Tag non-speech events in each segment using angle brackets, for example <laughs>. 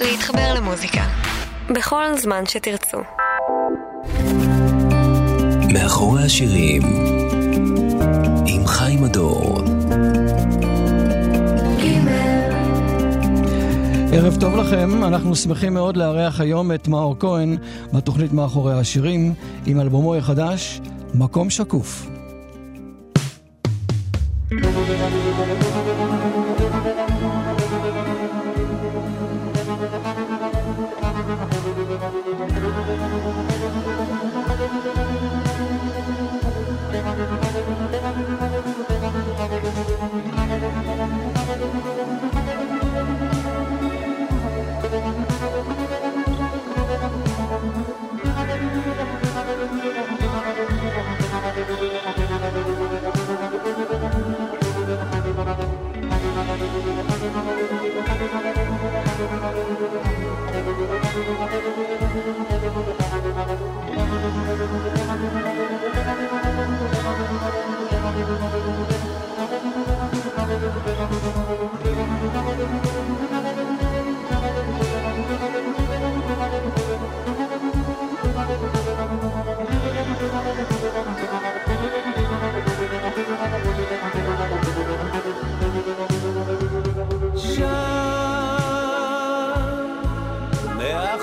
להתחבר למוזיקה. בכל זמן שתרצו. מאחורי השירים, עם חיים הדור. ערב טוב לכם, אנחנו שמחים מאוד לארח היום את מאור כהן בתוכנית מאחורי השירים עם אלבומו החדש, מקום שקוף. 네.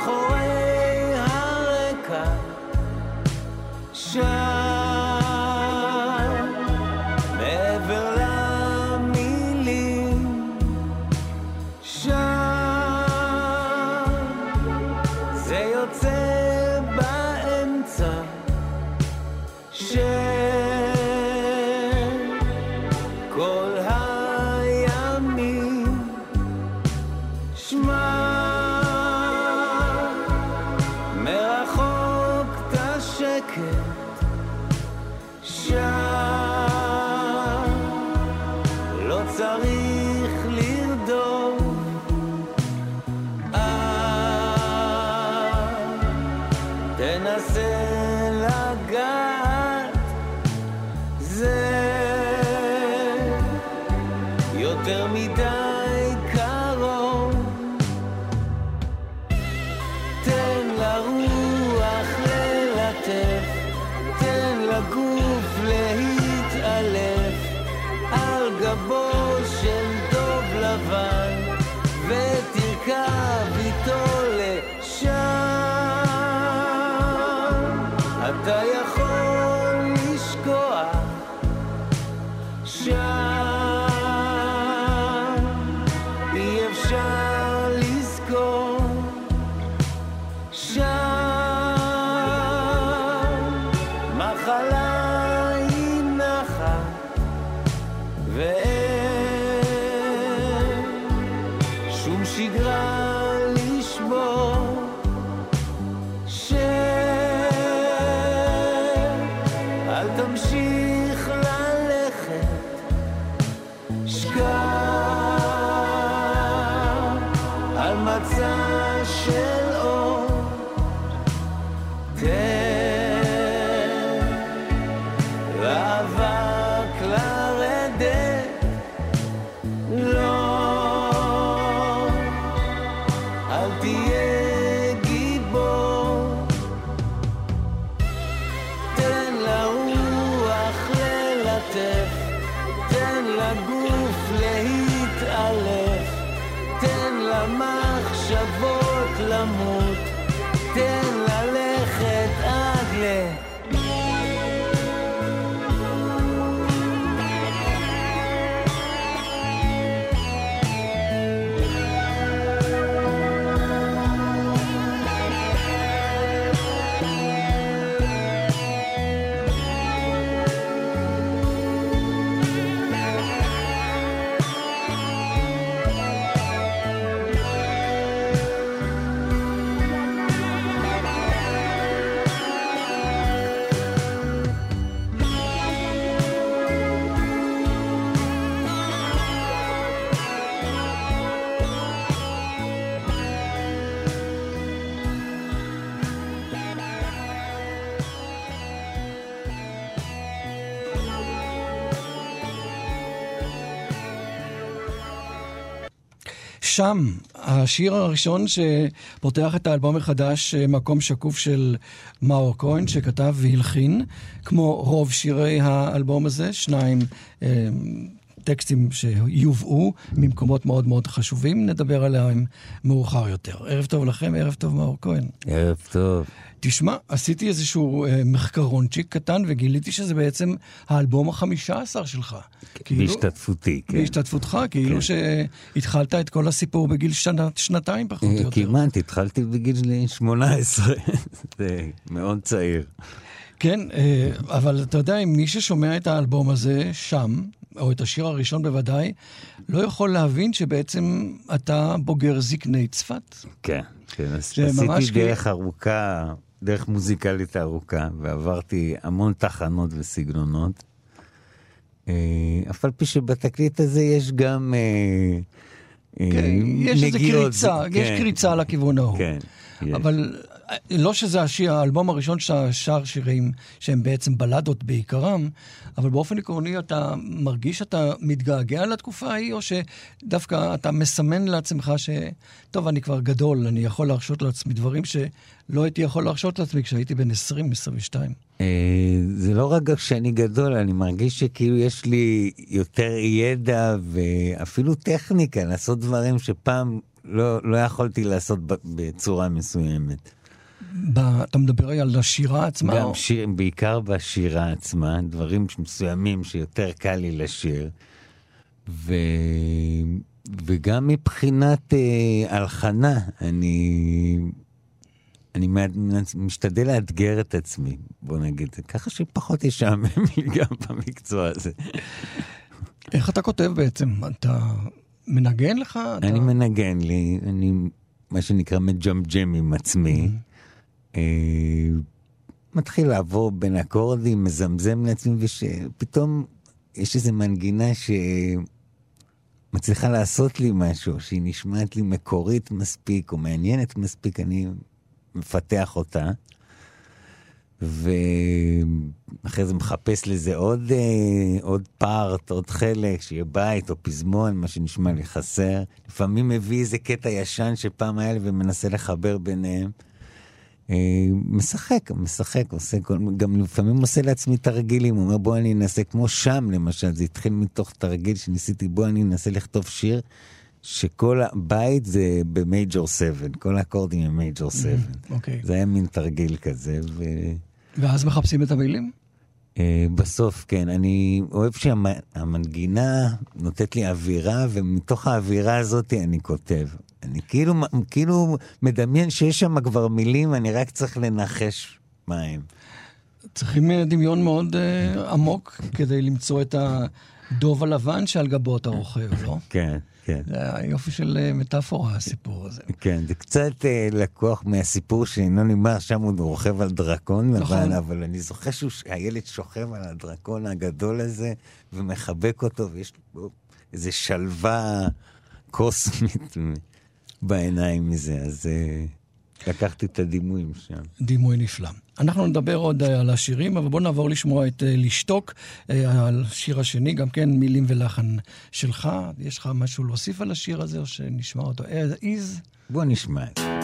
Gọi שם, השיר הראשון שפותח את האלבום החדש, מקום שקוף של מאור כהן, שכתב והלחין, כמו רוב שירי האלבום הזה, שניים אה, טקסטים שיובאו ממקומות מאוד מאוד חשובים, נדבר עליהם מאוחר יותר. ערב טוב לכם, ערב טוב מאור כהן. ערב טוב. תשמע, עשיתי איזשהו אה, מחקרונצ'יק קטן וגיליתי שזה בעצם האלבום החמישה עשר שלך. כאילו- בהשתתפותי, כן. בהשתתפותך, כאילו כן. שהתחלת את כל הסיפור בגיל שנה, שנתיים פחות או אה, יותר. כמעט, התחלתי בגיל 18, <laughs> זה מאוד צעיר. כן, אה, אבל אתה יודע, מי ששומע את האלבום הזה שם, או את השיר הראשון בוודאי, לא יכול להבין שבעצם אתה בוגר זקני צפת. כן, כן, עשיתי דרך ארוכה, דרך מוזיקלית ארוכה, ועברתי המון תחנות וסגנונות. אה, אף על פי שבתקליט הזה יש גם אה, כן, יש איזו קריצה, יש כן. קריצה לכיוון ההוא. כן. אבל לא שזה השיר, האלבום הראשון שאתה שר שירים שהם בעצם בלדות בעיקרם, אבל באופן עקרוני אתה מרגיש שאתה מתגעגע לתקופה ההיא, או שדווקא אתה מסמן לעצמך ש... טוב, אני כבר גדול, אני יכול להרשות לעצמי דברים שלא הייתי יכול להרשות לעצמי כשהייתי בן 20-22. אה, זה לא רק שאני גדול, אני מרגיש שכאילו יש לי יותר ידע ואפילו טכניקה לעשות דברים שפעם לא, לא יכולתי לעשות בצורה מסוימת. ב, אתה מדבר על השירה עצמה? גם או... שיר, בעיקר בשירה עצמה, דברים מסוימים שיותר קל לי לשיר. ו... וגם מבחינת אה, הלחנה, אני, אני משתדל לאתגר את עצמי, בוא נגיד, ככה שפחות ישעמם לי גם במקצוע הזה. איך אתה כותב בעצם? אתה מנגן לך? אתה... אני מנגן לי, אני מה שנקרא מג'מג'ם עם עצמי. Mm-hmm. אה, מתחיל לעבור בין אקורדים, מזמזם לעצמי, ושפתאום יש איזו מנגינה שמצליחה לעשות לי משהו, שהיא נשמעת לי מקורית מספיק, או מעניינת מספיק, אני מפתח אותה. ואחרי זה מחפש לזה עוד, אה, עוד פארט, עוד חלק, שיהיה בית או פזמון, מה שנשמע לי חסר. לפעמים מביא איזה קטע ישן שפעם היה לי ומנסה לחבר ביניהם. אה, משחק, משחק, עושה כל, גם לפעמים עושה לעצמי תרגילים, הוא אומר בוא אני אנסה, כמו שם למשל, זה התחיל מתוך תרגיל שניסיתי, בוא אני אנסה לכתוב שיר שכל הבית זה במייג'ור 7, כל האקורדים הם מייג'ור 7. Mm-hmm, אוקיי. זה היה מין תרגיל כזה. ו... ואז מחפשים את המילים? Uh, בסוף, כן. אני אוהב שהמנגינה נותנת לי אווירה, ומתוך האווירה הזאת אני כותב. אני כאילו, כאילו מדמיין שיש שם כבר מילים, אני רק צריך לנחש מה הם. צריכים אה, דמיון מאוד uh, עמוק כדי למצוא את הדוב הלבן שעל גבו אתה רוכב, לא? כן. כן. זה היופי של אה, מטאפורה, הסיפור הזה. כן, זה קצת אה, לקוח מהסיפור שאינו נגמר, שם הוא רוכב על דרקון נכון. לבן, אבל אני זוכר שהילד שוכב על הדרקון הגדול הזה ומחבק אותו, ויש לו איזו שלווה קוסמית בעיניים מזה, אז... אה, לקחתי את הדימויים שם. דימוי נפלא. אנחנו נדבר עוד אה, על השירים, אבל בואו נעבור לשמוע את אה, לשתוק, אה, על שיר השני, גם כן מילים ולחן שלך. יש לך משהו להוסיף על השיר הזה, או שנשמע אותו is? בוא נשמע את זה.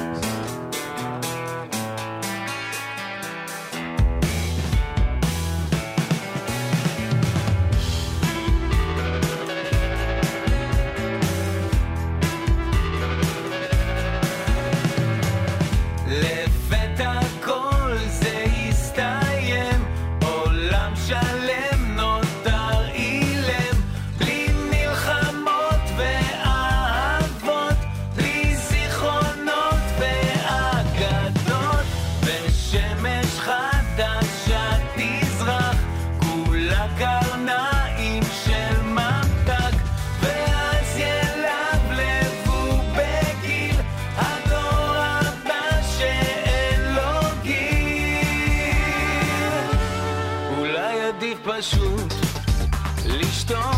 stone.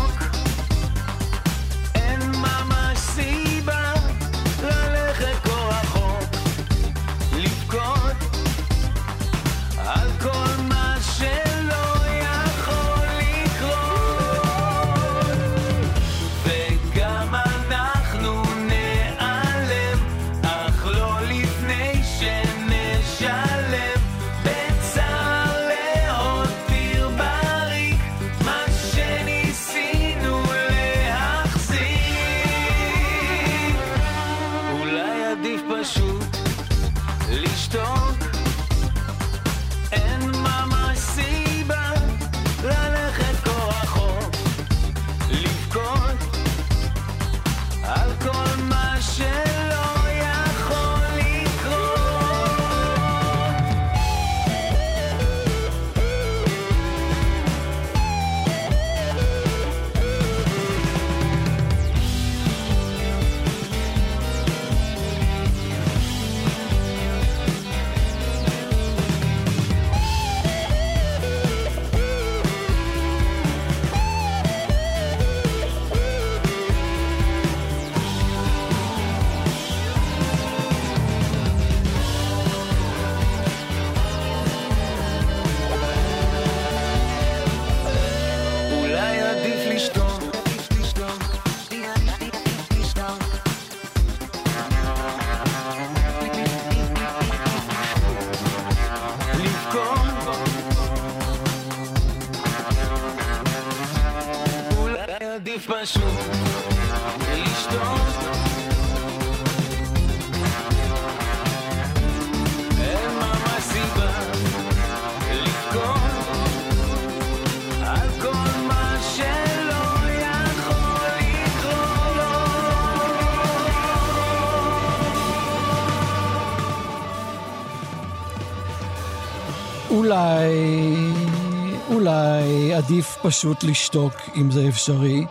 פשוט לשתוק, אם זה אפשרי,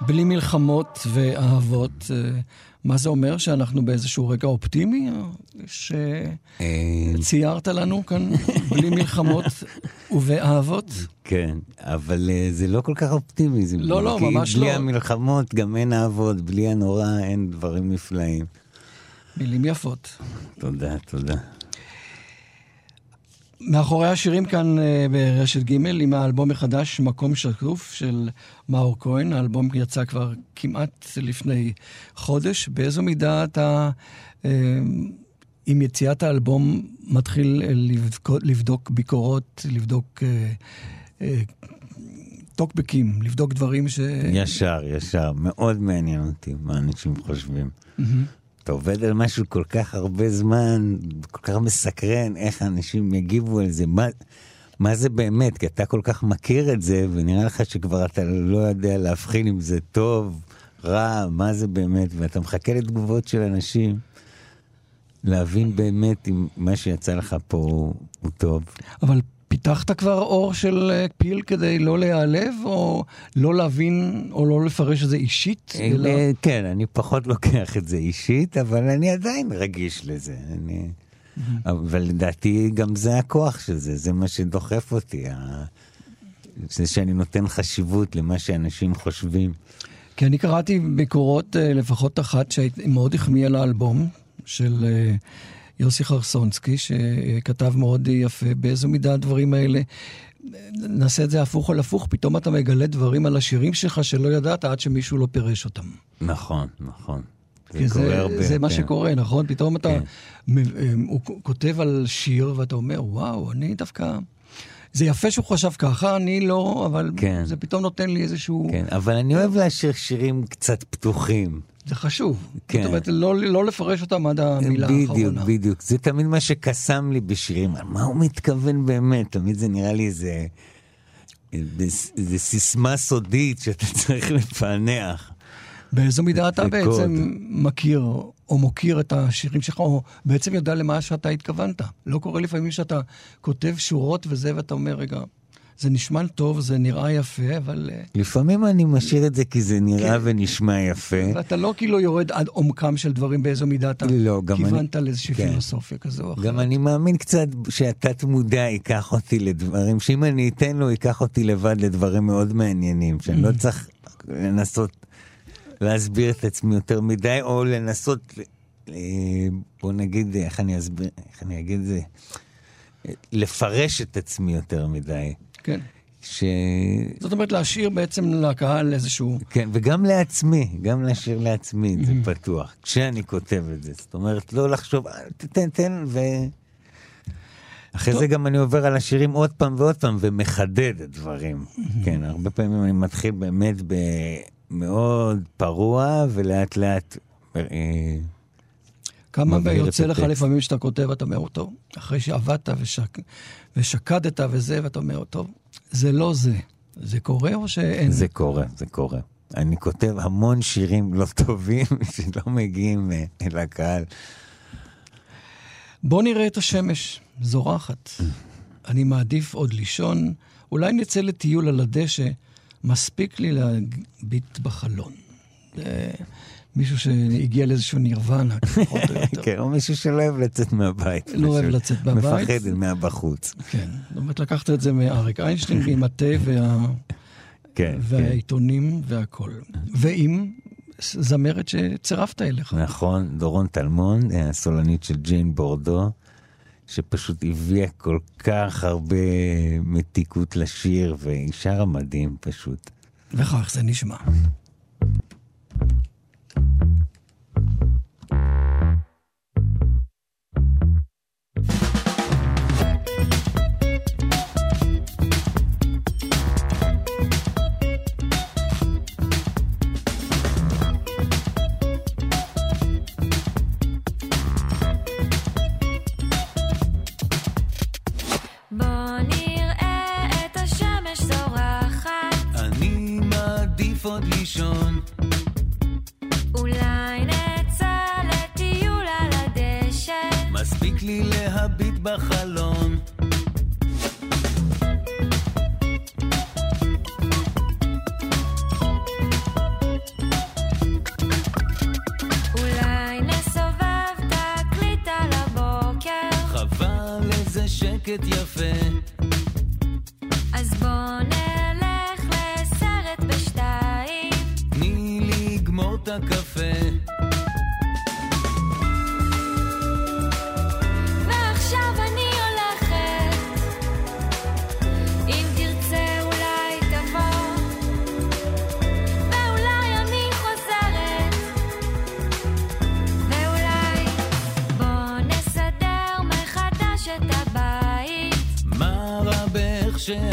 בלי מלחמות ואהבות. אה, מה זה אומר? שאנחנו באיזשהו רגע אופטימי? שציירת לנו כאן, בלי <laughs> מלחמות ובאהבות? כן, אבל אה, זה לא כל כך אופטימי. לא, לא, ממש לא. בלי המלחמות גם אין אהבות, בלי הנורא אין דברים נפלאים. מילים יפות. תודה, תודה. מאחורי השירים כאן אה, ברשת ג' עם האלבום החדש, מקום שקוף של מאור כהן. האלבום יצא כבר כמעט לפני חודש. באיזו מידה אתה, אה, עם יציאת האלבום, מתחיל לבדוק, לבדוק ביקורות, לבדוק אה, טוקבקים, לבדוק דברים ש... ישר, ישר. מאוד מעניין אותי מה אנשים חושבים. Mm-hmm. אתה עובד על משהו כל כך הרבה זמן, כל כך מסקרן, איך אנשים יגיבו על זה, מה, מה זה באמת, כי אתה כל כך מכיר את זה, ונראה לך שכבר אתה לא יודע להבחין אם זה טוב, רע, מה זה באמת, ואתה מחכה לתגובות של אנשים, להבין באמת אם מה שיצא לך פה הוא טוב. אבל פיתחת כבר אור של אה, פיל כדי לא להיעלב, או לא להבין, או לא לפרש את זה אישית? אה, אלא... כן, אני פחות לוקח את זה אישית, אבל אני עדיין רגיש לזה. אני... אבל לדעתי גם זה הכוח של זה, זה מה שדוחף אותי. זה שאני נותן חשיבות למה שאנשים חושבים. כי אני קראתי ביקורות, אה, לפחות אחת, שמאוד החמיאה לאלבום, של... יוסי חרסונסקי, שכתב מאוד יפה, באיזו מידה הדברים האלה, נעשה את זה הפוך על הפוך, פתאום אתה מגלה דברים על השירים שלך שלא ידעת עד שמישהו לא פירש אותם. נכון, נכון. זה זה, הרבה. זה כן. מה שקורה, נכון? פתאום אתה, כן. הוא כותב על שיר ואתה אומר, וואו, אני דווקא... זה יפה שהוא חשב ככה, אני לא, אבל כן. זה פתאום נותן לי איזשהו... כן, אבל אני אוהב להשאיר שירים קצת פתוחים. זה חשוב. כן. זאת אומרת, לא, לא לפרש אותם עד המילה בדיוק, האחרונה. בדיוק, בדיוק. זה תמיד מה שקסם לי בשירים. על מה הוא מתכוון באמת? תמיד זה נראה לי איזה... איזה סיסמה סודית שאתה <laughs> צריך לפענח. באיזו מידה אתה בעצם מכיר או מוקיר את השירים שלך, או בעצם יודע למה שאתה התכוונת. לא קורה לפעמים שאתה כותב שורות וזה, ואתה אומר, רגע, זה נשמע טוב, זה נראה יפה, אבל... אה, לפעמים אני משאיר את זה כי זה נראה כן. ונשמע יפה. ואתה לא כאילו יורד עד עומקם של דברים באיזו מידה אתה לא, כיוונת אני... לאיזושהי כן. פילוסופיה כזו או אחרת. גם אני מאמין קצת שהתת מודע ייקח אותי לדברים, שאם אני אתן לו, ייקח אותי לבד לדברים מאוד מעניינים, שאני לא mm. צריך לנסות להסביר את עצמי יותר מדי, או לנסות, בוא נגיד, איך אני אסביר, איך אני אגיד את זה, לפרש את עצמי יותר מדי. כן. ש... זאת אומרת, להשאיר בעצם לקהל איזשהו... כן, וגם לעצמי, גם להשאיר לעצמי את זה mm-hmm. פתוח, כשאני כותב את זה. זאת אומרת, לא לחשוב, אה, תן, תן, ו... אחרי טוב. זה גם אני עובר על השירים עוד פעם ועוד פעם, ומחדד את דברים. Mm-hmm. כן, הרבה פעמים אני מתחיל באמת במאוד פרוע, ולאט לאט... אה, כמה יוצא לך לפעמים שאתה כותב, אתה אומר, טוב, אחרי שעבדת ושק... ושקדת וזה, ואתה אומר, טוב, זה לא זה. זה קורה או שאין? זה קורה, זה קורה. אני כותב המון שירים לא טובים <laughs> שלא מגיעים אה, אל הקהל. בוא נראה את השמש, זורחת. אני מעדיף עוד לישון, אולי נצא לטיול על הדשא, מספיק לי להביט בחלון. מישהו שהגיע לאיזשהו נירוונה, <laughs> פחות או יותר. כן, או מישהו שלא אוהב לצאת מהבית. לא אוהב לצאת מהבית. מפחד מהבחוץ. כן, זאת אומרת, לקחת את זה מאריק איינשטיין עם התה וה... <laughs> כן, והעיתונים כן. והכל. ועם זמרת שצירפת אליך. נכון, דורון טלמון, הסולנית של ג'יין בורדו, שפשוט הביאה כל כך הרבה מתיקות לשיר, והיא שרה מדהים פשוט. וכך זה נשמע.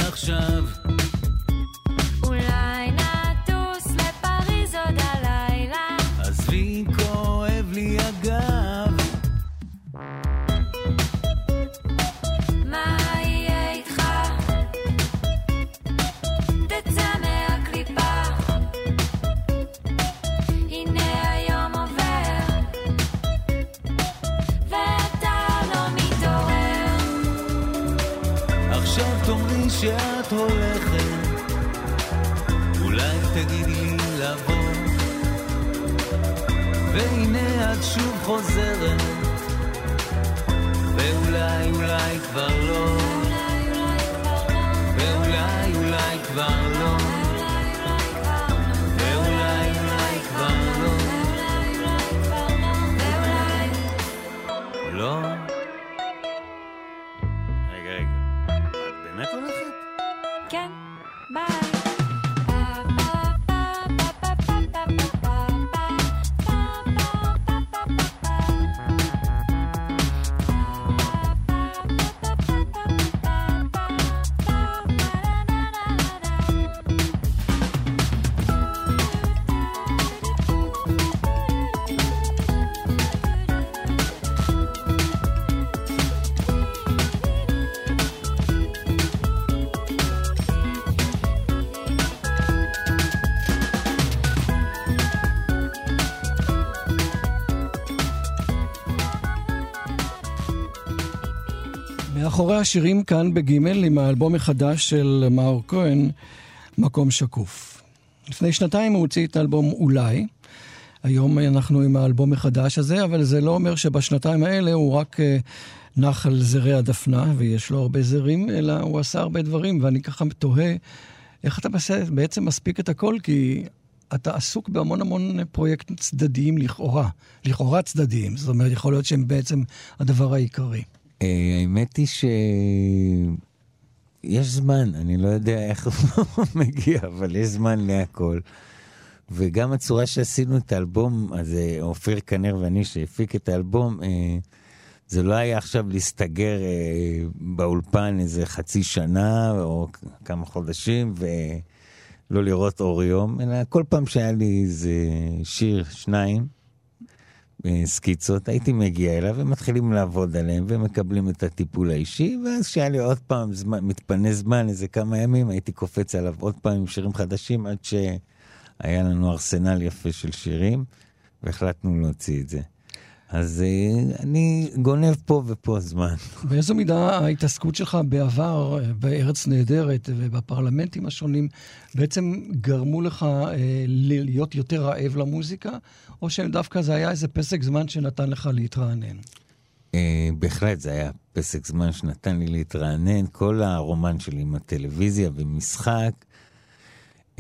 שעכשיו מאחורי השירים כאן בגימל עם האלבום החדש של מאור כהן, מקום שקוף. לפני שנתיים הוא הוציא את האלבום אולי. היום אנחנו עם האלבום החדש הזה, אבל זה לא אומר שבשנתיים האלה הוא רק אה, נח על זרי הדפנה, ויש לו הרבה זרים, אלא הוא עשה הרבה דברים, ואני ככה תוהה איך אתה בעצם מספיק את הכל, כי אתה עסוק בהמון המון פרויקטים צדדיים לכאורה, לכאורה צדדיים, זאת אומרת, יכול להיות שהם בעצם הדבר העיקרי. אה, האמת היא שיש זמן, אני לא יודע איך <laughs> הוא מגיע, אבל יש זמן להכל. וגם הצורה שעשינו את האלבום הזה, אופיר כנר ואני שהפיק את האלבום, אה, זה לא היה עכשיו להסתגר אה, באולפן איזה חצי שנה או כמה חודשים ולא לראות אור יום, אלא כל פעם שהיה לי איזה שיר, שניים, סקיצות, הייתי מגיע אליו ומתחילים לעבוד עליהם ומקבלים את הטיפול האישי, ואז כשהיה לי עוד פעם זמן, מתפנה זמן, איזה כמה ימים, הייתי קופץ עליו עוד פעם עם שירים חדשים, עד שהיה לנו ארסנל יפה של שירים, והחלטנו להוציא את זה. אז uh, אני גונב פה ופה זמן. <laughs> באיזו מידה ההתעסקות שלך בעבר, אה, בארץ נהדרת ובפרלמנטים השונים, בעצם גרמו לך uh, להיות יותר רעב למוזיקה, או שדווקא זה היה איזה פסק זמן שנתן לך להתרענן? Uh, בהחלט, זה היה פסק זמן שנתן לי להתרענן. כל הרומן שלי עם הטלוויזיה ומשחק, uh,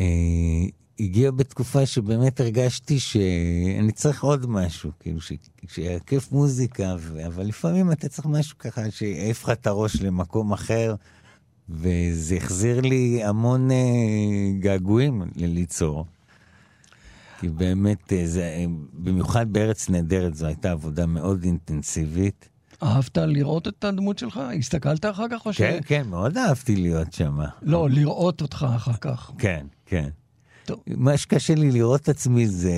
הגיע בתקופה שבאמת הרגשתי שאני צריך עוד משהו, כאילו שיהיה כיף מוזיקה, אבל לפעמים אתה צריך משהו ככה שיעיף לך את הראש למקום אחר, וזה החזיר לי המון uh, געגועים ליצור. כי באמת, אה, זה, במיוחד בארץ נהדרת, זו הייתה עבודה מאוד אינטנסיבית. אהבת לראות את הדמות שלך? הסתכלת אחר כך או ש... כן, כן, מאוד אהבתי להיות שם. לא, לראות אותך אחר כך. כן, כן. טוב. מה שקשה לי לראות את עצמי זה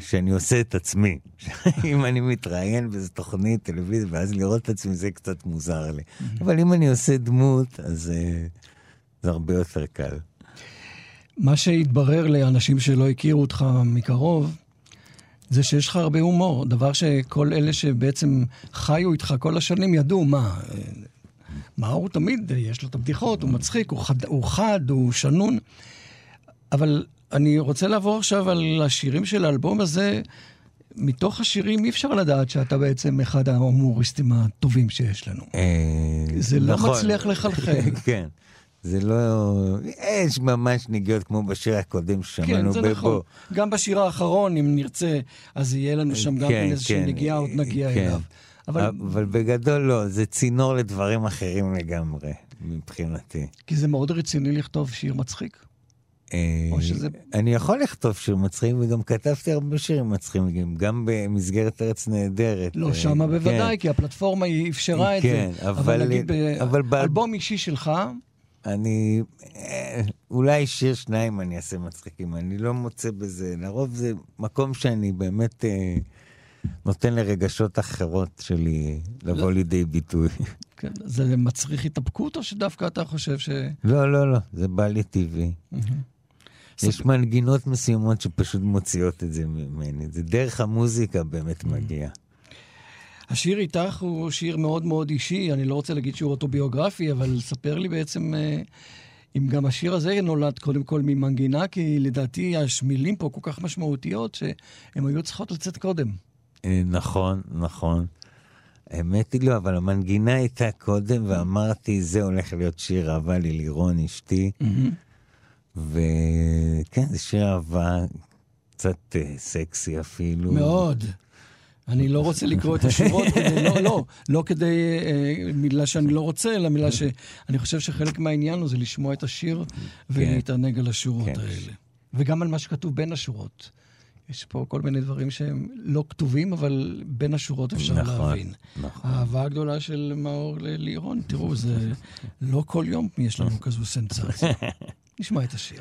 שאני עושה את עצמי. <laughs> אם אני מתראיין באיזה תוכנית טלוויזיה, ואז לראות את עצמי זה קצת מוזר לי. אבל אם אני עושה דמות, אז uh, זה הרבה יותר קל. מה שהתברר לאנשים שלא הכירו אותך מקרוב, זה שיש לך הרבה הומור, דבר שכל אלה שבעצם חיו איתך כל השנים ידעו, מה, מאור תמיד, יש לו את הבדיחות, הוא מצחיק, הוא חד, הוא, חד, הוא שנון. אבל אני רוצה לעבור עכשיו על השירים של האלבום הזה. מתוך השירים אי אפשר לדעת שאתה בעצם אחד ההומוריסטים הטובים שיש לנו. אה, זה לא נכון. מצליח לחלחל. <laughs> כן. זה לא... יש ממש נגיעות כמו בשיר הקודם ששמענו בבו. כן, זה נכון. גם בשיר האחרון, אם נרצה, אז יהיה לנו שם גם כן, איזושהי כן, נגיעה, עוד נגיע כן. אליו. אבל... אבל בגדול לא, זה צינור לדברים אחרים לגמרי, מבחינתי. כי זה מאוד רציני לכתוב שיר מצחיק. אה, שזה... אני יכול לכתוב שיר מצחיק, וגם כתבתי הרבה שירים מצחיקים, גם במסגרת ארץ נהדרת. לא, אה, שמה בוודאי, כן. כי הפלטפורמה היא אפשרה את כן, זה. אבל... אבל נגיד, אבל באלבום אישי שלך... אני... אה, אולי שיר שניים אני אעשה מצחיקים, אני לא מוצא בזה. לרוב זה מקום שאני באמת... נותן לרגשות אחרות שלי לבוא לא. לידי ביטוי. כן, זה מצריך התאפקות, או שדווקא אתה חושב ש... לא, לא, לא, זה בא לי טבעי. יש מנגינות מסוימות שפשוט מוציאות את זה ממני. זה דרך המוזיקה באמת מגיע. השיר איתך הוא שיר מאוד מאוד אישי, אני לא רוצה להגיד שהוא אוטוביוגרפי, אבל ספר לי בעצם אה, אם גם השיר הזה נולד קודם כל ממנגינה, כי לדעתי השמילים פה כל כך משמעותיות, שהן היו צריכות לצאת קודם. אה, נכון, נכון. האמת היא לא, אבל המנגינה הייתה קודם, ואמרתי, זה הולך להיות שיר אהבה ללירון אשתי. וכן, זה שיר אהבה קצת אה, סקסי אפילו. מאוד. אני לא רוצה לקרוא את השורות, כדי, לא, לא, לא כדי אה, מילה שאני לא רוצה, אלא מילה שאני חושב שחלק מהעניין הוא זה לשמוע את השיר. ולהתענג על השורות כן. האלה. וגם על מה שכתוב בין השורות. יש פה כל מיני דברים שהם לא כתובים, אבל בין השורות אפשר נכון, להבין. נכון. האהבה הגדולה של מאור ללירון, תראו, זה לא כל יום יש לנו כזו סנסציה. <laughs> נשמע את השיר.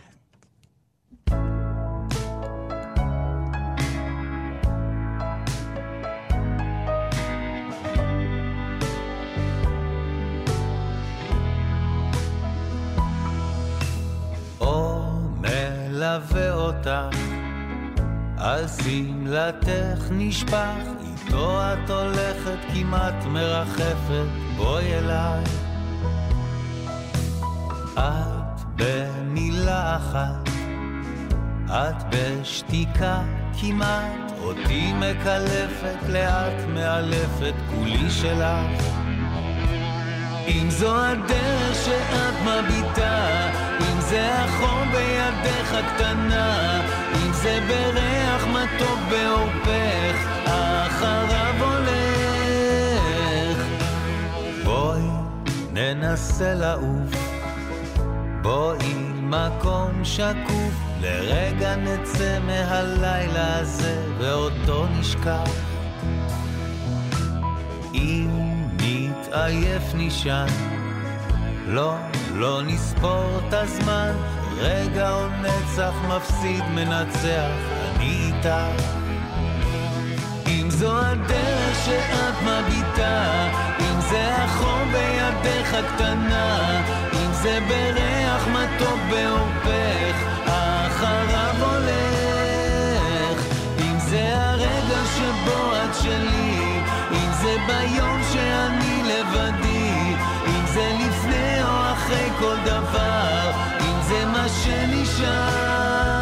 מלווה אותך על שמלתך נשפך, איתו את הולכת כמעט מרחפת, בואי אליי. את במילה אחת, את בשתיקה כמעט, אותי מקלפת, לאט מאלפת, כולי שלך. אם זו הדרך שאת מביטה, אם זה החום בידך הקטנה, אם זה בריח מתוק בעורפך, אחריו הולך. בואי ננסה לעוף, בואי מקום שקוף, לרגע נצא מהלילה הזה ואותו נשכח. אם נתעייף נשען, לא, לא נספור את הזמן, רגע או נצח מפסיד מנצח, אני איתך. אם זו הדרך שאת מביטה, אם זה החום בידך הקטנה, אם זה בריח מתוק בעורפך, אחריו הולך. אם זה הרגע שבו את שלי, אם זה ביום שאני לבדי, אם זה לפני או אחרי כל דבר, זה מה שנשאר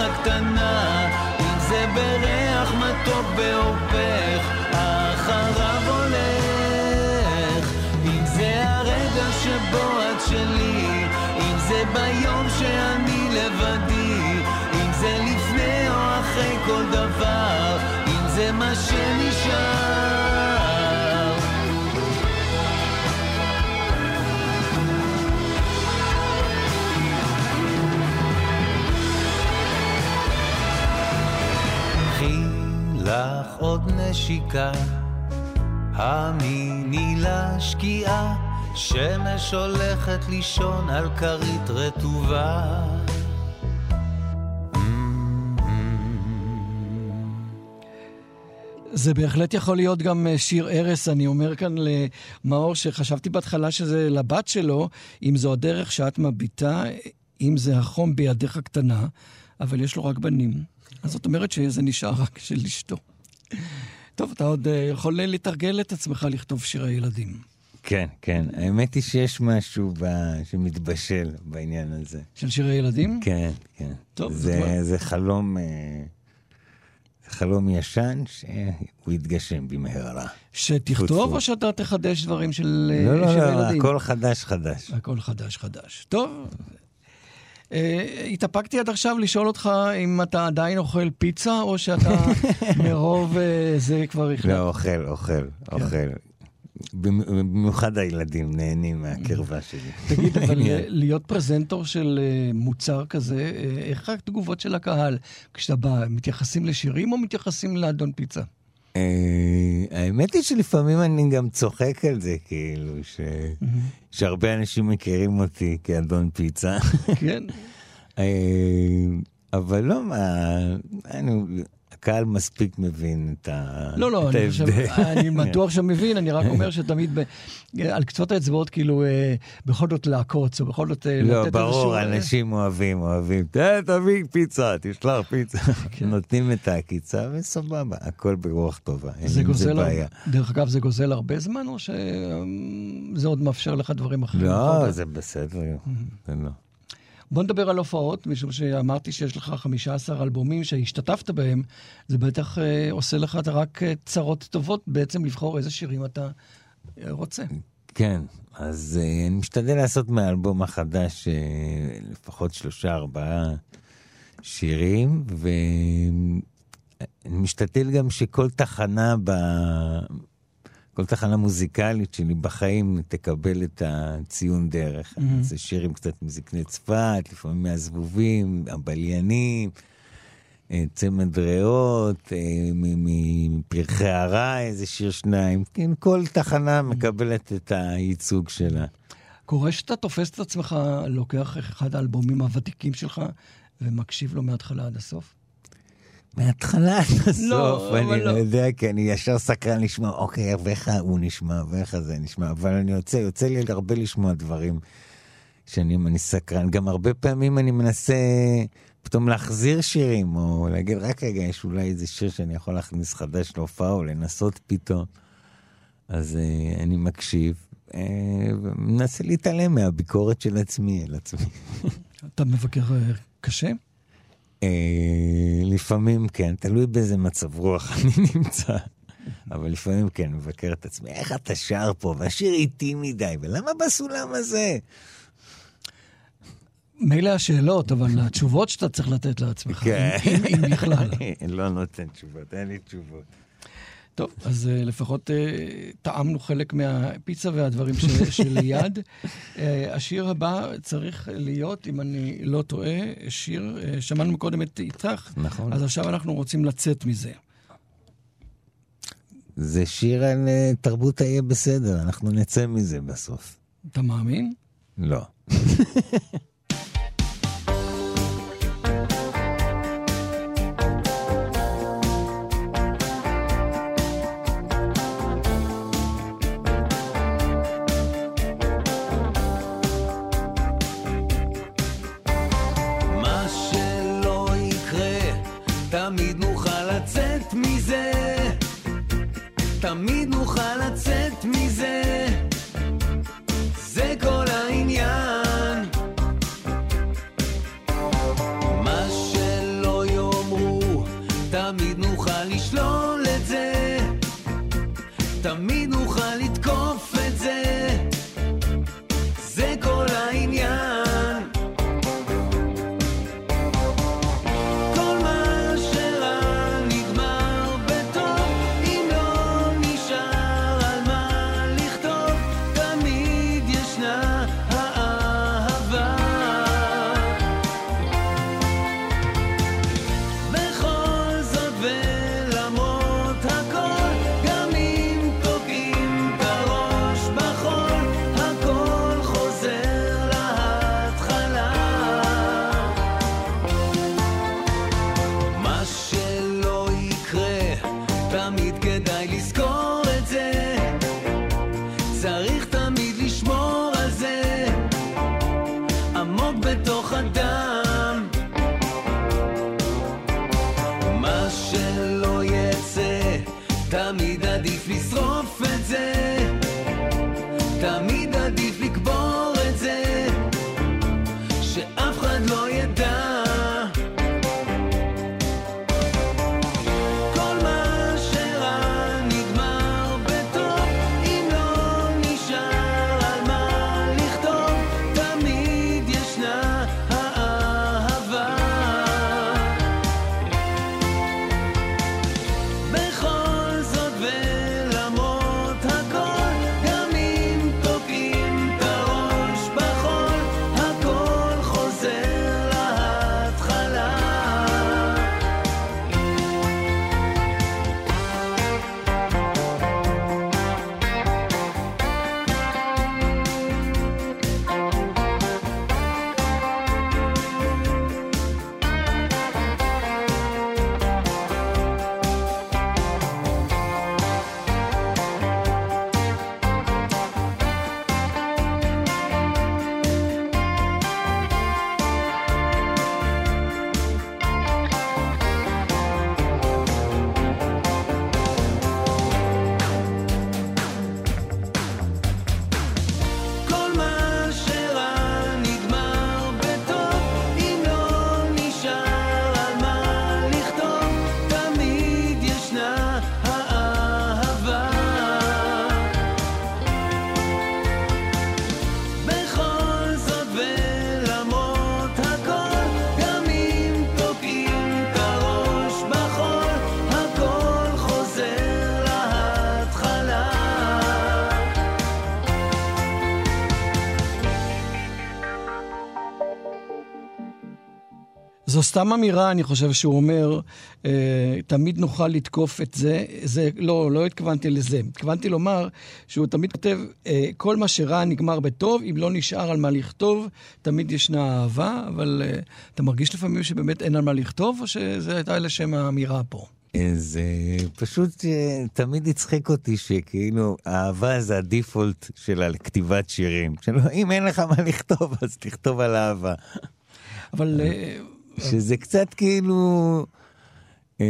הקטנה, אם זה בריח מתוק בעורפך, אחריו הולך. אם זה הרגע שבו את שלי, אם זה ביום שאני לבדי, אם זה לפני או אחרי כל דבר, אם זה מה שנשאר. לך עוד נשיקה, המיני לשקיעה, שמש הולכת לישון על כרית רטובה. זה בהחלט יכול להיות גם אה, שיר ערש, אני אומר כאן למאור, שחשבתי בהתחלה שזה לבת שלו, אם זו הדרך שאת מביטה, אם זה החום בידיך קטנה, אבל יש לו רק בנים. אז זאת אומרת שזה נשאר רק של אשתו. טוב, אתה עוד אה, יכול לתרגל את עצמך לכתוב שירי ילדים. כן, כן. האמת היא שיש משהו ב... שמתבשל בעניין הזה. של שירי ילדים? כן, כן. טוב, זה, זה חלום... אה... חלום ישן שהוא יתגשם במהרה. שתכתוב או שאתה תחדש דברים של, לא, לא, של לא, ילדים? לא, לא, הכל חדש חדש. הכל חדש חדש. טוב, אה, התאפקתי עד עכשיו לשאול אותך אם אתה עדיין אוכל פיצה, או שאתה <laughs> מרוב אה, זה כבר החלטת. לא, אוכל, אוכל, כן. אוכל. במיוחד הילדים נהנים מהקרבה <laughs> שלי. תגיד, אבל <laughs> להיות פרזנטור של אה, מוצר כזה, איך התגובות של הקהל כשאתה בא? מתייחסים לשירים או מתייחסים לאדון פיצה? אה, האמת היא שלפעמים אני גם צוחק על זה, כאילו, שהרבה אנשים מכירים אותי כאדון פיצה. כן. <laughs> אבל לא, מה, הקהל מספיק מבין את ההבדל. לא, לא, אני, חושב, אני <laughs> בטוח שמבין, אני רק אומר שתמיד ב, על קצות האצבעות, כאילו, אה, בכל זאת לעקוץ, או בכל זאת אה, לא, לתת איזשהו... לא, ברור, אנשים אוהבים, אוהבים. תביא פיצה, תשלח פיצה. <laughs> כן. נותנים את העקיצה, וסבבה, הכל ברוח טובה, אין עם זה בעיה. דרך אגב, זה גוזל הרבה זמן, או שזה עוד מאפשר לך דברים אחרים? לא, זה בסדר, זה לא. בוא נדבר על הופעות, משום שאמרתי שיש לך 15 אלבומים שהשתתפת בהם, זה בטח אה, עושה לך רק אה, צרות טובות בעצם לבחור איזה שירים אתה אה, רוצה. כן, אז אה, אני משתדל לעשות מהאלבום החדש אה, לפחות שלושה, ארבעה שירים, ואני משתדל גם שכל תחנה ב... כל תחנה מוזיקלית שלי בחיים תקבל את הציון דרך. Mm-hmm. זה שירים קצת מזקני צפת, לפעמים מהזבובים, הבליינים, אה, צמד ריאות, אה, מפרחי הרע, איזה שיר שניים. כן, כל תחנה מקבלת את הייצוג שלה. קורה שאתה תופס את עצמך, לוקח אחד האלבומים הוותיקים שלך ומקשיב לו מההתחלה עד הסוף? מההתחלה עד הסוף, לא, אני לא. לא יודע, כי אני ישר סקרן לשמוע, אוקיי, ואיך הוא נשמע, ואיך זה נשמע, אבל אני יוצא, יוצא לי הרבה לשמוע דברים שאני אני סקרן. גם הרבה פעמים אני מנסה פתאום להחזיר שירים, או להגיד, רק רגע, יש אולי איזה שיר שאני יכול להכניס חדש להופעה, או לנסות פתאום. אז uh, אני מקשיב, uh, ומנסה להתעלם מהביקורת של עצמי על עצמי. אתה מבקר uh, קשה? אה, לפעמים כן, תלוי באיזה מצב רוח <laughs> אני נמצא. אבל לפעמים כן, מבקר את עצמי, איך אתה שר פה, והשיר איטי מדי, ולמה בסולם הזה? מילא השאלות, אבל התשובות שאתה צריך לתת לעצמך, כן. אם, אם בכלל. <laughs> לא נותן תשובות, אין לי תשובות. טוב, אז uh, לפחות uh, טעמנו חלק מהפיצה והדברים ש, <laughs> שליד. uh, השיר הבא צריך להיות, אם אני לא טועה, שיר, uh, שמענו קודם את איתך, נכון. אז עכשיו אנחנו רוצים לצאת מזה. זה שיר על uh, תרבות היהיה בסדר, אנחנו נצא מזה בסוף. אתה מאמין? לא. <laughs> amor זו סתם אמירה, אני חושב שהוא אומר, אה, תמיד נוכל לתקוף את זה. זה, לא, לא התכוונתי לזה. התכוונתי לומר שהוא תמיד כותב, אה, כל מה שרע נגמר בטוב, אם לא נשאר על מה לכתוב, תמיד ישנה אהבה, אבל אה, אתה מרגיש לפעמים שבאמת אין על מה לכתוב, או שזה הייתה לשם האמירה פה? זה פשוט אה, תמיד הצחיק אותי שכאילו אהבה זה הדיפולט של כתיבת שירים. שלא, אם אין לך מה לכתוב, אז תכתוב על אהבה. אבל... אה, שזה קצת כאילו... אה,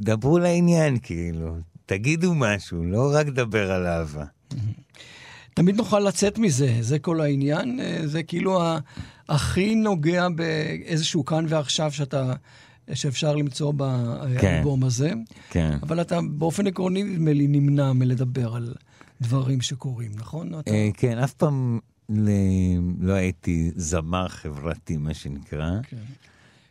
דברו לעניין, כאילו. תגידו משהו, לא רק דבר על אהבה. תמיד נוכל לצאת מזה, זה כל העניין. זה כאילו הכי נוגע באיזשהו כאן ועכשיו שאתה שאפשר למצוא באלבום כן, הזה. כן. אבל אתה באופן עקרוני, נדמה לי, נמנע מלדבר על דברים שקורים, נכון? אתה... אה, כן, אף פעם ל... לא הייתי זמר חברתי, מה שנקרא. כן.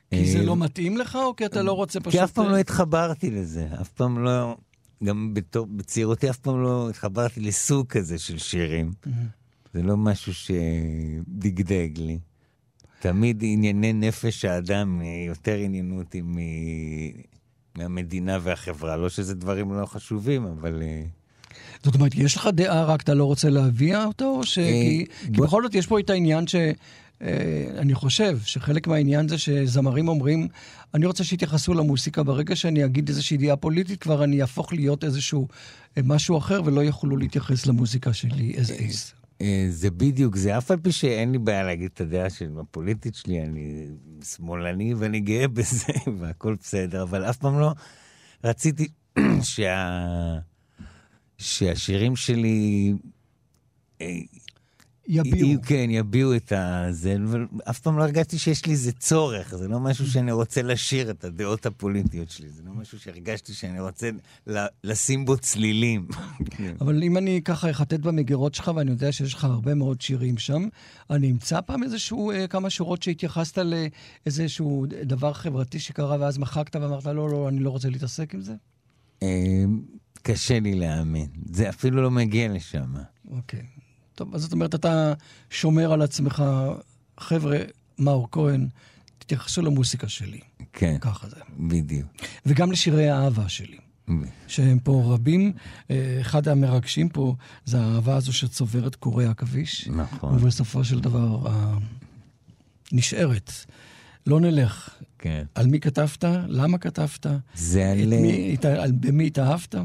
כי זה אה, לא מתאים לך, או כי אתה לא רוצה פשוט... כי אף פעם לא התחברתי לזה, אף פעם לא... גם בתור, בצעירותי אף פעם לא התחברתי לסוג כזה של שירים. זה לא משהו שדגדג לי. תמיד ענייני נפש האדם יותר עניינו אותי מ... מהמדינה והחברה. לא שזה דברים לא חשובים, אבל... אה, זאת אומרת, יש לך דעה, רק אתה לא רוצה להביע אותו? או ש... אה, כי, כי בכל זאת יש פה את העניין ש... אה, אני חושב שחלק מהעניין זה שזמרים אומרים, אני רוצה שיתייחסו למוסיקה, ברגע שאני אגיד איזושהי דעה פוליטית, כבר אני אהפוך להיות איזשהו משהו אחר, ולא יוכלו להתייחס למוזיקה שלי as is. אה, זה בדיוק זה, אף על פי שאין לי בעיה להגיד את הדעה של הפוליטית שלי, אני שמאלני ואני גאה בזה, <laughs> והכל בסדר, אבל אף פעם לא רציתי <clears throat> שה... שהשירים שלי אה, יביעו. כן, יביעו את זה, אבל אף פעם לא הרגשתי שיש לי איזה צורך, זה לא משהו שאני רוצה לשיר את הדעות הפוליטיות שלי, זה לא משהו שהרגשתי שאני רוצה לשים בו צלילים. <laughs> אבל אם אני ככה אחטט במגירות שלך, ואני יודע שיש לך הרבה מאוד שירים שם, אני אמצא פעם איזשהו, אה, כמה שורות שהתייחסת לאיזשהו דבר חברתי שקרה, ואז מחקת ואמרת, לא, לא, אני לא רוצה להתעסק עם זה? אה, קשה לי להאמין, זה אפילו לא מגיע לשם. אוקיי. טוב, אז זאת אומרת, אתה שומר על עצמך, חבר'ה, מאור כהן, תתייחסו למוסיקה שלי. כן. ככה זה. בדיוק. וגם לשירי האהבה שלי. שהם פה רבים. אה, אחד המרגשים פה זה האהבה הזו שצוברת קורי עכביש. נכון. ובסופו של דבר נשארת. לא נלך. כן. על מי כתבת? למה כתבת? זה על... מי, על... במי התאהבת?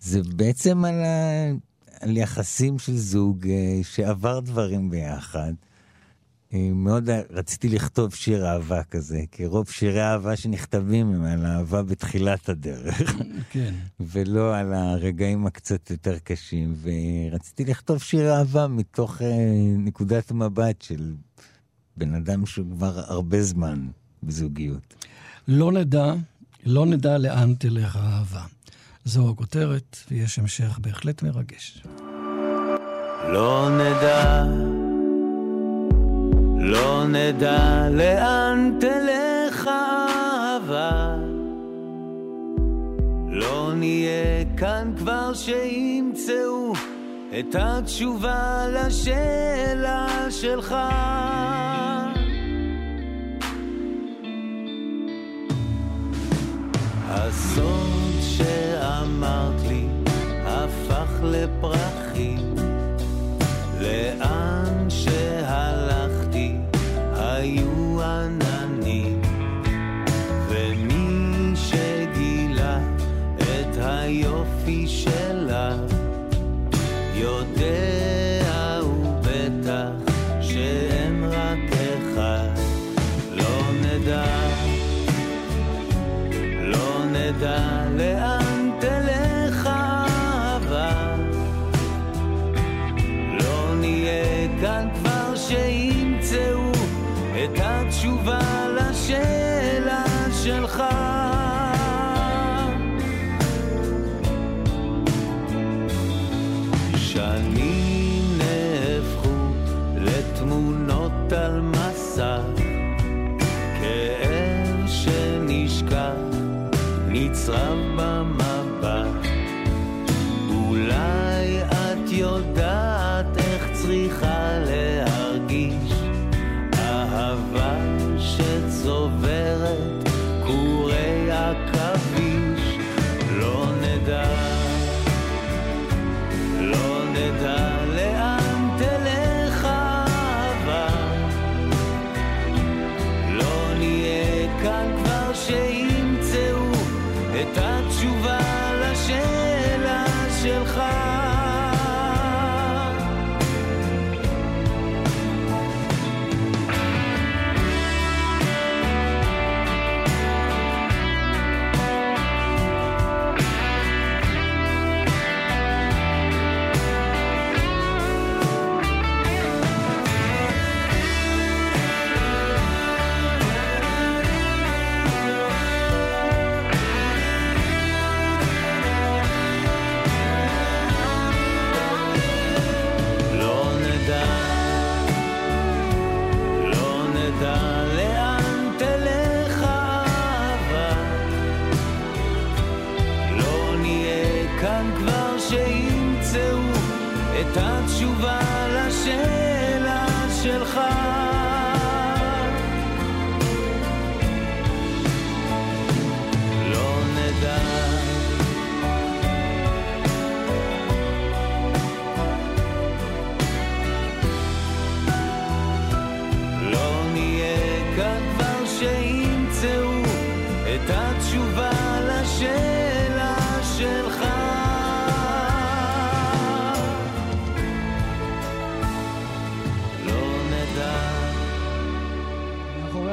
זה בעצם על ה... על יחסים של זוג אה, שעבר דברים ביחד. אה, מאוד רציתי לכתוב שיר אהבה כזה, כי רוב שירי האהבה שנכתבים הם על אהבה בתחילת הדרך. <laughs> כן. ולא על הרגעים הקצת יותר קשים. ורציתי לכתוב שיר אהבה מתוך אה, נקודת מבט של בן אדם שהוא כבר הרבה זמן בזוגיות. לא נדע, לא נדע לאן תלך האהבה. זו הכותרת, ויש המשך בהחלט מרגש. לא נדע, לא נדע לאן תלך האהבה. לא נהיה כאן כבר שימצאו את התשובה לשאלה שלך. שאמרת לי le bras.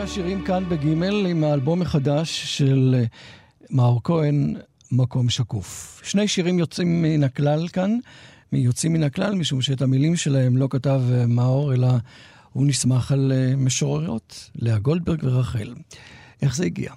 שירים כאן בגימל עם האלבום החדש של אה, מאור כהן, מקום שקוף. שני שירים יוצאים מן הכלל כאן, יוצאים מן הכלל משום שאת המילים שלהם לא כתב אה, מאור, אלא הוא נסמך על אה, משוררות, לאה גולדברג ורחל. איך זה הגיע?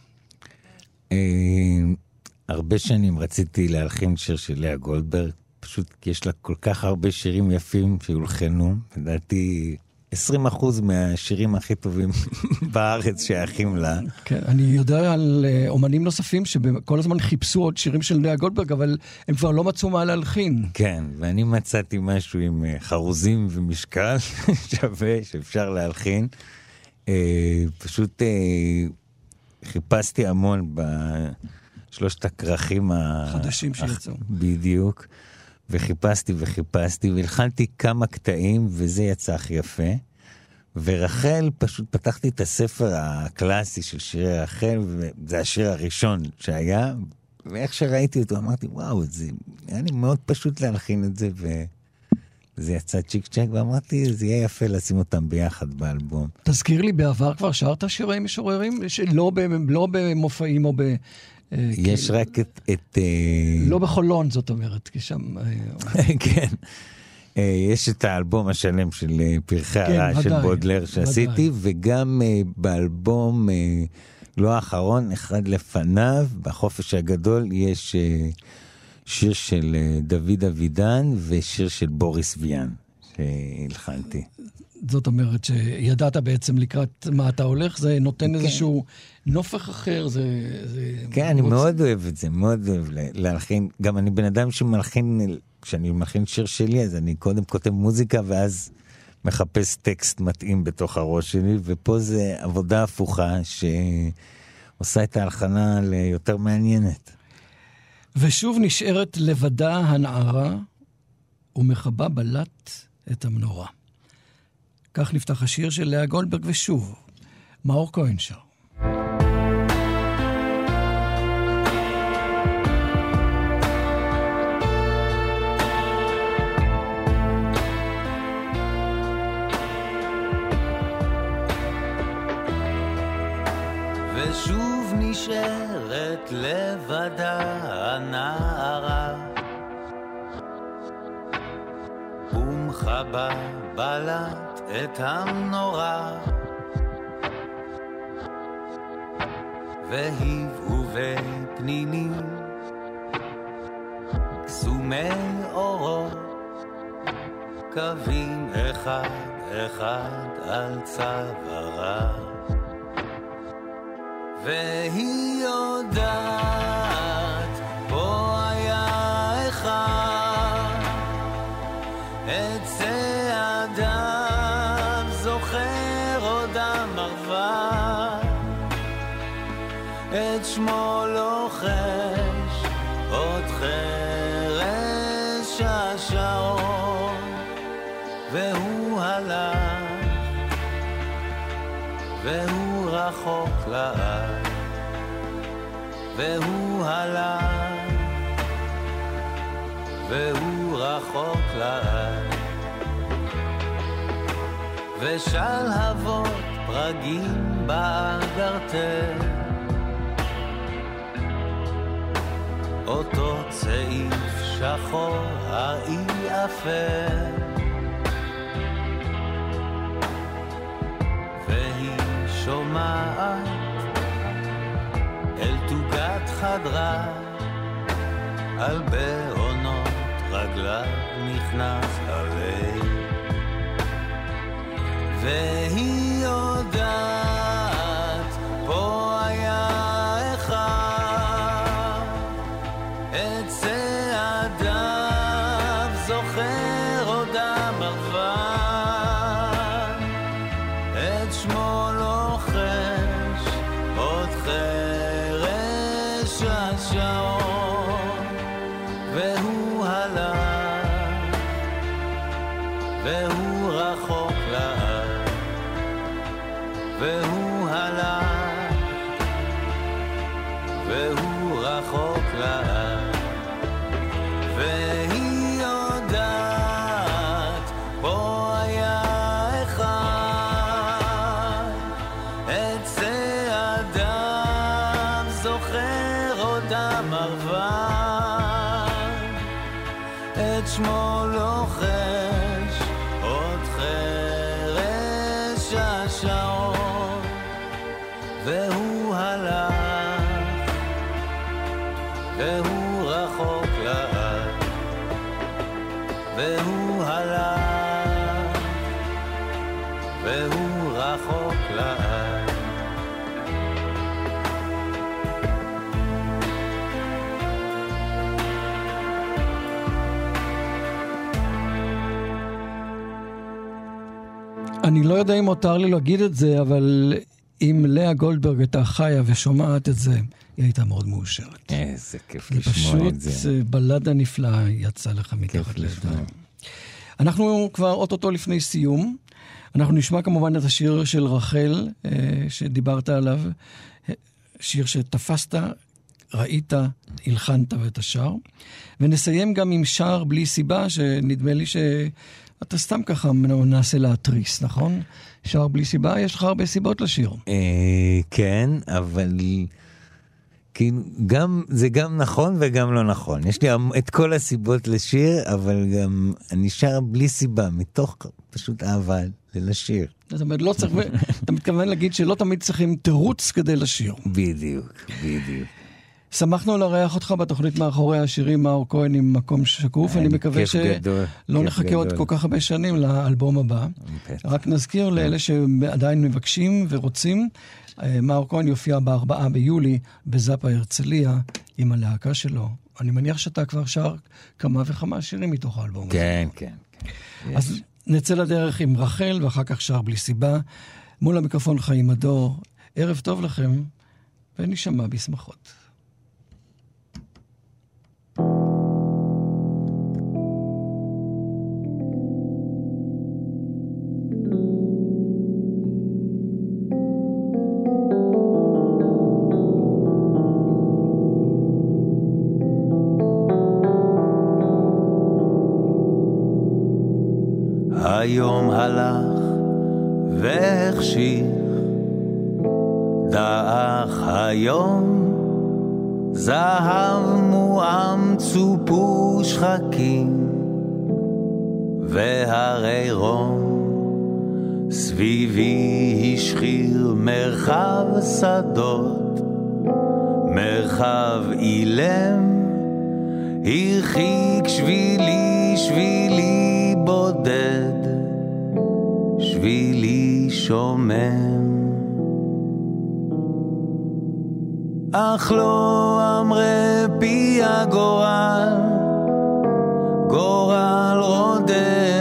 הרבה שנים רציתי להלחין שיר של לאה גולדברג, פשוט כי יש לה כל כך הרבה שירים יפים שהולחנו, לדעתי 20 אחוז מהשירים הכי טובים <laughs> בארץ שייכים לה. כן, אני יודע על אה, אומנים נוספים שכל הזמן חיפשו עוד שירים של נויה גולדברג, אבל הם כבר לא מצאו מה להלחין. כן, ואני מצאתי משהו עם אה, חרוזים ומשקל <laughs> שווה שאפשר להלחין. אה, פשוט חיפשתי המון בשלושת הכרכים החדשים שיצאו. בדיוק. וחיפשתי וחיפשתי, והלחנתי כמה קטעים, וזה יצא הכי יפה. ורחל, פשוט פתחתי את הספר הקלאסי של שירי רחל, וזה השיר הראשון שהיה, ואיך שראיתי אותו אמרתי, וואו, זה היה לי מאוד פשוט להלחין את זה, וזה יצא צ'יק צ'ק, ואמרתי, זה יהיה יפה לשים אותם ביחד באלבום. תזכיר לי, בעבר כבר שרת שירי משוררים? לא, לא במופעים או ב... אה, יש רק את... את אה, לא בחולון, זאת אומרת, כי שם... אה, <laughs> כן. יש את האלבום השלם של פרחי כן, הרעש של בודלר שעשיתי, ודאי. וגם באלבום, לא האחרון, אחד לפניו, בחופש הגדול, יש שיר של דוד אבידן ושיר של בוריס ויאן, שהלחנתי. זאת אומרת שידעת בעצם לקראת מה אתה הולך, זה נותן כן. איזשהו נופך אחר, זה... זה כן, אני. מאוד אוהב את זה, מאוד אוהב להלחין. גם אני בן אדם שמלחין, כשאני מלחין שיר שלי, אז אני קודם כותב מוזיקה ואז מחפש טקסט מתאים בתוך הראש שלי, ופה זה עבודה הפוכה שעושה את ההלחנה ליותר מעניינת. ושוב נשארת לבדה הנערה ומכבה בלט את המנורה. כך נפתח השיר של לאה גולדברג, ושוב, מאור כהן שר. ושוב נשארת לבדה הנערה ומכבה בלט את המנורה. והיבאו בפנינים קסומי אורות קווים אחד אחד על צווארה. והיא יודעת פה היה אחד את שמו לוחש עוד חרש השעון והוא הלך והוא רחוק לעד והוא הלך, והוא רחוק לעד. ושלהבות פרגים באגרטל. אותו צעיף שחור האי אפל. והיא שומעת אל תוגת חדרה, על בעונות רגליו נכנס הלב. והיא יודעת, והוא יודע אם מותר לי להגיד את זה, אבל אם לאה גולדברג הייתה חיה ושומעת את זה, היא הייתה מאוד מאושרת. איזה כיף זה לשמוע את פשוט זה. אה, בלדה נפלאה יצא לך מתחת. לידיים. אנחנו כבר אוטוטו לפני סיום. אנחנו נשמע כמובן את השיר של רחל, אה, שדיברת עליו, אה, שיר שתפסת, ראית, הלחנת ואת השאר. ונסיים גם עם שער בלי סיבה, שנדמה לי שאתה סתם ככה מנסה להתריס, נכון? שער בלי סיבה, יש לך הרבה סיבות לשיר. אה, כן, אבל כאילו, גם, זה גם נכון וגם לא נכון. יש לי את כל הסיבות לשיר, אבל גם אני שר בלי סיבה, מתוך פשוט אהבה לשיר. זאת אומרת, לא צריך, אתה מתכוון להגיד שלא תמיד צריכים תירוץ כדי לשיר. בדיוק, בדיוק. שמחנו לארח אותך בתוכנית מאחורי השירים, מאור כהן עם מקום שקוף. אני מקווה כיף גדול, שלא נחכה עוד. כל כך הרבה שנים לאלבום הבא. רק נזכיר לאלה שעדיין מבקשים ורוצים, אה, מאור כהן יופיע בארבעה ביולי בזאפה הרצליה עם הלהקה שלו. אני מניח שאתה כבר שר כמה וכמה שירים מתוך האלבום הזה. כן, כן. כן. אז נצא לדרך עם רחל, ואחר כך שר בלי סיבה. מול המיקרופון חיים מדור. ערב טוב לכם, ונשמע בשמחות. הלך והחשיך, דעך היום, זהב מועם צופו שחקים, והרי רום סביבי השחיר מרחב שדות, מרחב אילם, הרחיק שבילי שבילי שבילי שומם. אך לא אמרה פי הגורל, גורל רודה,